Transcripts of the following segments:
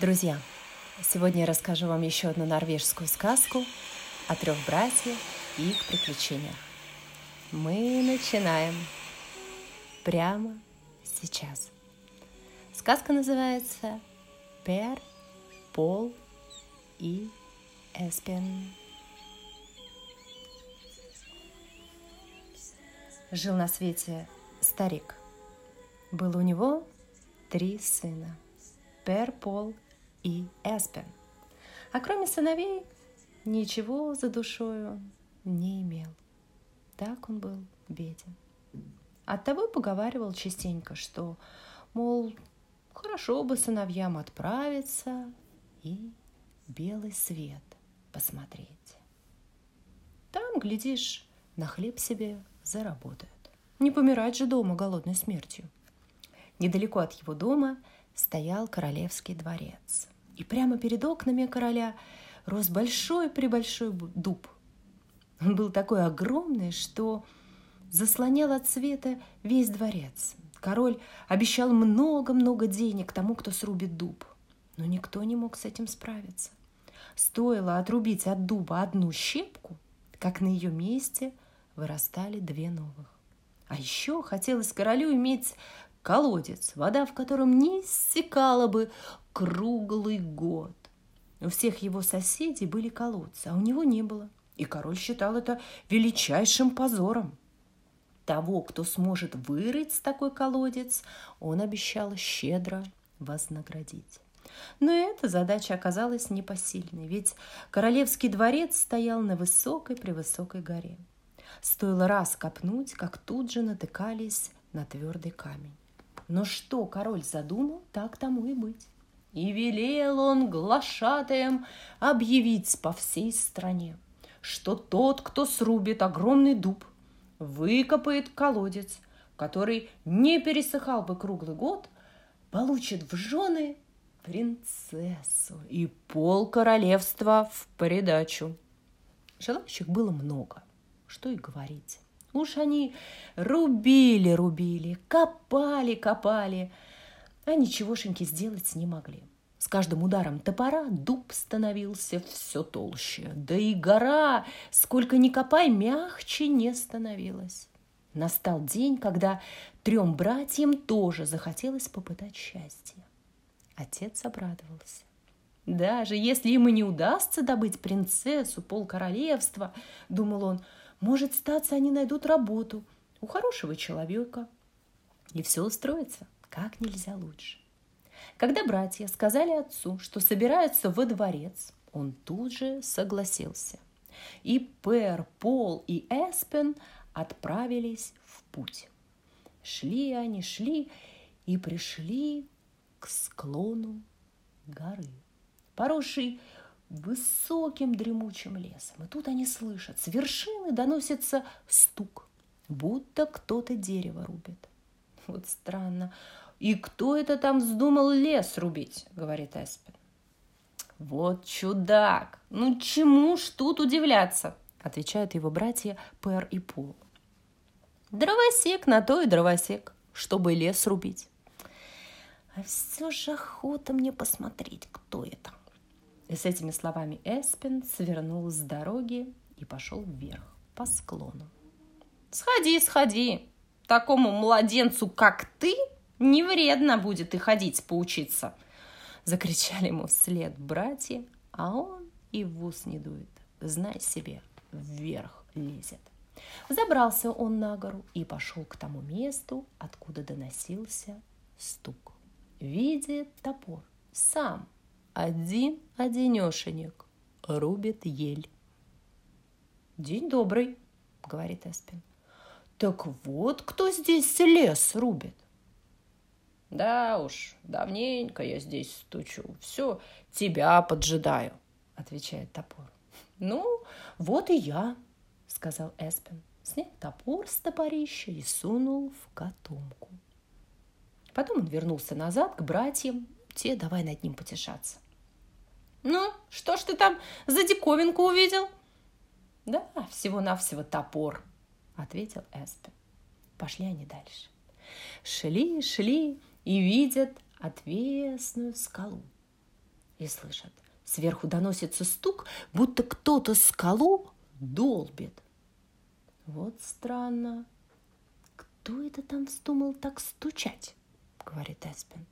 Друзья, сегодня я расскажу вам еще одну норвежскую сказку о трех братьях и их приключениях. Мы начинаем прямо сейчас. Сказка называется «Пер, Пол и Эспен». Жил на свете старик. Было у него три сына – Пер, Пол и Эспен. А кроме сыновей ничего за душою не имел. Так он был беден. Оттого поговаривал частенько, что, мол, хорошо бы сыновьям отправиться и белый свет посмотреть. Там, глядишь, на хлеб себе заработают. Не помирать же дома голодной смертью. Недалеко от его дома стоял королевский дворец. И прямо перед окнами короля рос большой-пребольшой дуб. Он был такой огромный, что заслонял от света весь дворец. Король обещал много-много денег тому, кто срубит дуб. Но никто не мог с этим справиться. Стоило отрубить от дуба одну щепку, как на ее месте вырастали две новых. А еще хотелось королю иметь колодец, вода в котором не иссякала бы круглый год. У всех его соседей были колодцы, а у него не было. И король считал это величайшим позором. Того, кто сможет вырыть такой колодец, он обещал щедро вознаградить. Но эта задача оказалась непосильной, ведь королевский дворец стоял на высокой-превысокой горе. Стоило раз копнуть, как тут же натыкались на твердый камень. Но что король задумал, так тому и быть. И велел он глашатаем объявить по всей стране, что тот, кто срубит огромный дуб, выкопает колодец, который не пересыхал бы круглый год, получит в жены принцессу и пол королевства в придачу. Желающих было много, что и говорить. Уж они рубили, рубили, копали, копали, а ничегошеньки сделать не могли. С каждым ударом топора дуб становился все толще, да и гора, сколько ни копай, мягче не становилась. Настал день, когда трем братьям тоже захотелось попытать счастье. Отец обрадовался. Даже если им и не удастся добыть принцессу, полкоролевства, думал он, — может, статься, они найдут работу у хорошего человека. И все устроится как нельзя лучше. Когда братья сказали отцу, что собираются во дворец, он тут же согласился. И Пер, Пол и Эспен отправились в путь. Шли они, шли и пришли к склону горы, поросшей высоким дремучим лесом. И тут они слышат, с вершины доносится стук, будто кто-то дерево рубит. Вот странно. «И кто это там вздумал лес рубить?» — говорит Эспен. «Вот чудак! Ну чему ж тут удивляться?» — отвечают его братья Пер и Пол. «Дровосек на то и дровосек, чтобы лес рубить». А все же охота мне посмотреть, кто это. И с этими словами Эспен свернул с дороги и пошел вверх по склону. «Сходи, сходи! Такому младенцу, как ты, не вредно будет и ходить поучиться!» Закричали ему вслед братья, а он и в ус не дует. Знай себе, вверх лезет. Забрался он на гору и пошел к тому месту, откуда доносился стук. Видит топор, сам один-одинешенек рубит ель. «День добрый», — говорит Эспин. «Так вот, кто здесь лес рубит?» «Да уж, давненько я здесь стучу. Все, тебя поджидаю», — отвечает топор. «Ну, вот и я», — сказал Эспин. Снял топор с топорища и сунул в котомку. Потом он вернулся назад к братьям. Те давай над ним потешаться. «Ну, что ж ты там за диковинку увидел?» «Да, всего-навсего топор», — ответил Эспен. Пошли они дальше. Шли, шли и видят отвесную скалу. и слышат. Сверху доносится стук, будто кто-то скалу долбит. Вот странно. Кто это там вздумал так стучать? Говорит Эспин.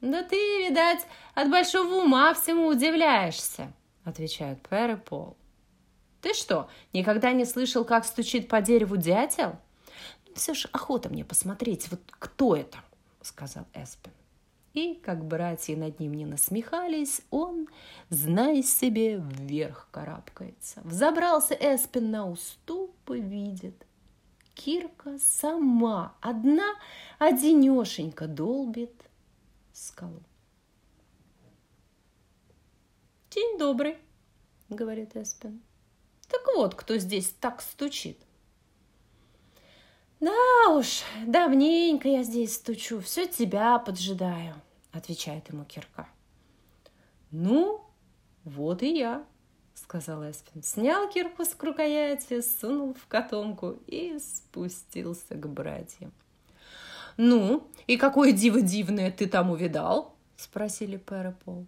Да ты, видать, от большого ума всему удивляешься, отвечают Пер и Пол. Ты что, никогда не слышал, как стучит по дереву дятел? Ну, все ж охота мне посмотреть, вот кто это, сказал Эспин. И, как братья над ним не насмехались, он, зная себе, вверх карабкается. Взобрался Эспин на уступ и видит. Кирка сама, одна, одинешенька долбит скалу. «День добрый», — говорит Эспин. «Так вот, кто здесь так стучит». «Да уж, давненько я здесь стучу, все тебя поджидаю», отвечает ему Кирка. Ну, вот и я, сказал Эспин. Снял кирку с рукояти, сунул в котомку и спустился к братьям. «Ну, и какое диво дивное ты там увидал?» – спросили Пэр и Пол.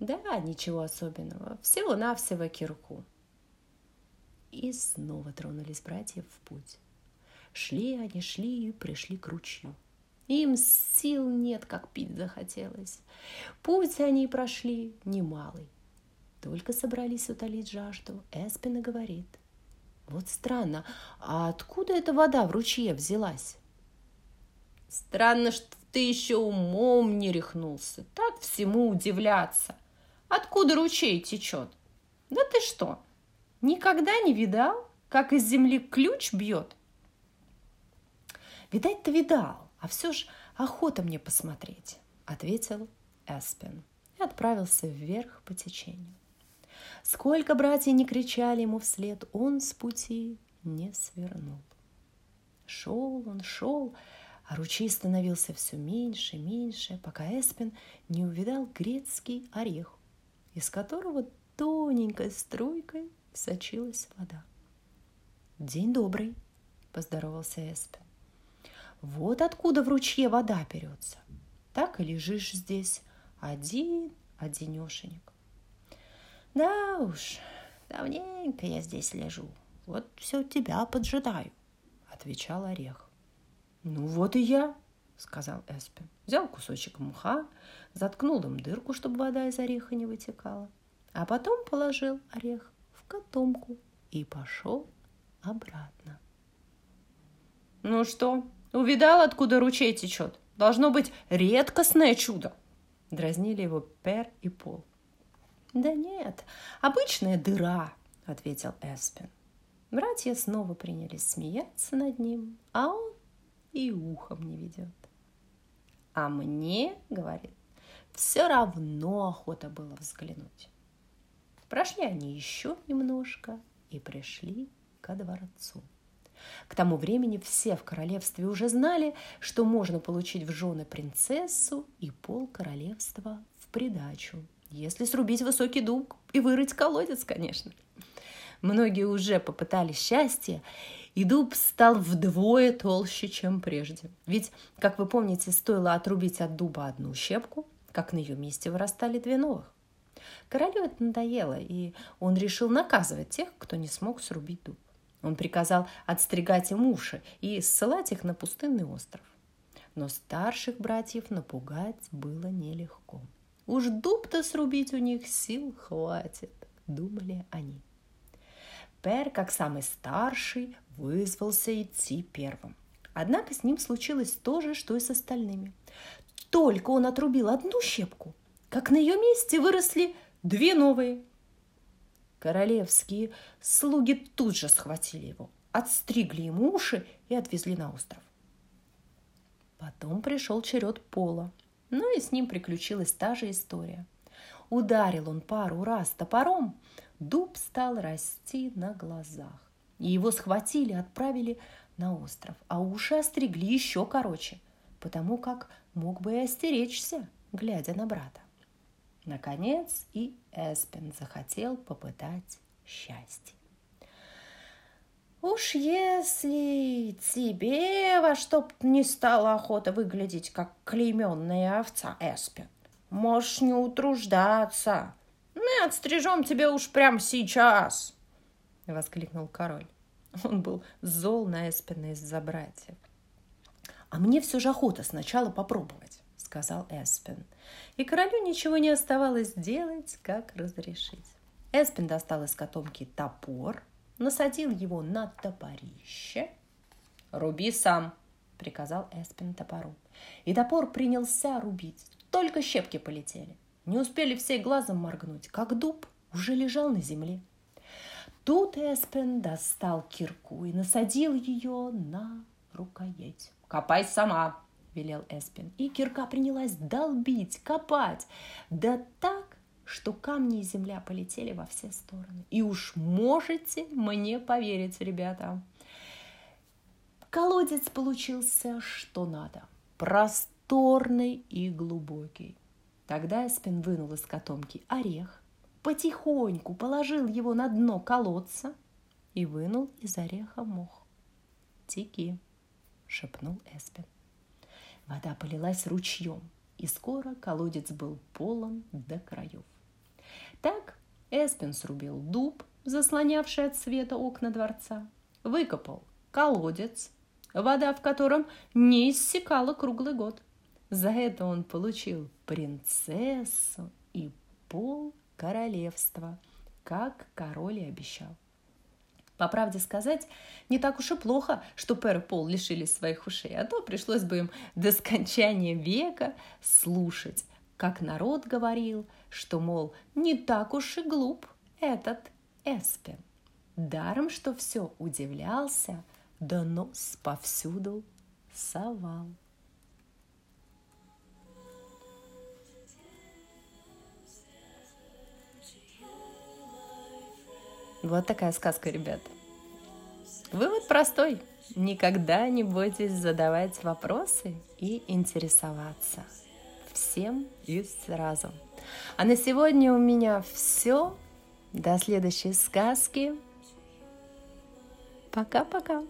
«Да, ничего особенного. Всего-навсего кирку». И снова тронулись братья в путь. Шли они, шли и пришли к ручью. Им сил нет, как пить захотелось. Путь они прошли немалый. Только собрались утолить жажду, Эспина говорит. Вот странно, а откуда эта вода в ручье взялась? Странно, что ты еще умом не рехнулся. Так всему удивляться. Откуда ручей течет? Да ты что, никогда не видал, как из земли ключ бьет? Видать-то видал, а все ж охота мне посмотреть, ответил Эспен и отправился вверх по течению. Сколько братья не кричали ему вслед, он с пути не свернул. Шел он, шел, а ручей становился все меньше, меньше, пока Эспен не увидал грецкий орех, из которого тоненькой струйкой сочилась вода. «День добрый», — поздоровался Эспен. Вот откуда в ручье вода берется. Так и лежишь здесь один, одинешенек. Да уж, давненько я здесь лежу. Вот все тебя поджидаю, отвечал Орех. Ну вот и я, сказал Эспин. Взял кусочек мха, заткнул им дырку, чтобы вода из ореха не вытекала, а потом положил орех в котомку и пошел обратно. Ну что, Увидал, откуда ручей течет. Должно быть редкостное чудо. Дразнили его Пер и Пол. Да нет, обычная дыра, ответил Эспин. Братья снова принялись смеяться над ним, а он и ухом не ведет. А мне, говорит, все равно охота было взглянуть. Прошли они еще немножко и пришли ко дворцу. К тому времени все в королевстве уже знали, что можно получить в жены принцессу и пол королевства в придачу, если срубить высокий дуб и вырыть колодец, конечно. Многие уже попытали счастье, и дуб стал вдвое толще, чем прежде. Ведь, как вы помните, стоило отрубить от дуба одну щепку, как на ее месте вырастали две новых. Королю это надоело, и он решил наказывать тех, кто не смог срубить дуб. Он приказал отстригать им уши и ссылать их на пустынный остров. Но старших братьев напугать было нелегко. Уж дуб-то срубить у них сил хватит, думали они. Пер, как самый старший, вызвался идти первым. Однако с ним случилось то же, что и с остальными. Только он отрубил одну щепку, как на ее месте выросли две новые – Королевские слуги тут же схватили его, отстригли ему уши и отвезли на остров. Потом пришел черед Пола, ну и с ним приключилась та же история. Ударил он пару раз топором, дуб стал расти на глазах. И его схватили, отправили на остров, а уши остригли еще короче, потому как мог бы и остеречься, глядя на брата. Наконец и Эспен захотел попытать счастье. Уж если тебе во что б не стала охота выглядеть, как клейменная овца Эспен, Можешь не утруждаться. Мы отстрижем тебя уж прямо сейчас!» — воскликнул король. Он был зол на Эспина из-за братьев. «А мне все же охота сначала попробовать», — сказал Эспин. И королю ничего не оставалось делать, как разрешить. Эспин достал из котомки топор, насадил его на топорище. «Руби сам», — приказал Эспин топору. И топор принялся рубить. Только щепки полетели. Не успели все глазом моргнуть, как дуб уже лежал на земле. Тут Эспен достал кирку и насадил ее на рукоять. «Копай сама!» – велел Эспен. И кирка принялась долбить, копать. Да так, что камни и земля полетели во все стороны. И уж можете мне поверить, ребята. Колодец получился что надо. Просторный и глубокий. Тогда Эспен вынул из котомки орех, потихоньку положил его на дно колодца и вынул из ореха мох. «Теки!» — шепнул Эспен. Вода полилась ручьем, и скоро колодец был полон до краев. Так Эспен срубил дуб, заслонявший от света окна дворца, выкопал колодец, вода в котором не иссякала круглый год. За это он получил принцессу и пол королевства, как король и обещал. По правде сказать, не так уж и плохо, что Пэр и Пол лишились своих ушей, а то пришлось бы им до скончания века слушать, как народ говорил, что, мол, не так уж и глуп этот Эспен. Даром, что все удивлялся, да нос повсюду совал. Вот такая сказка, ребят. Вывод простой. Никогда не бойтесь задавать вопросы и интересоваться. Всем и сразу. А на сегодня у меня все. До следующей сказки. Пока-пока.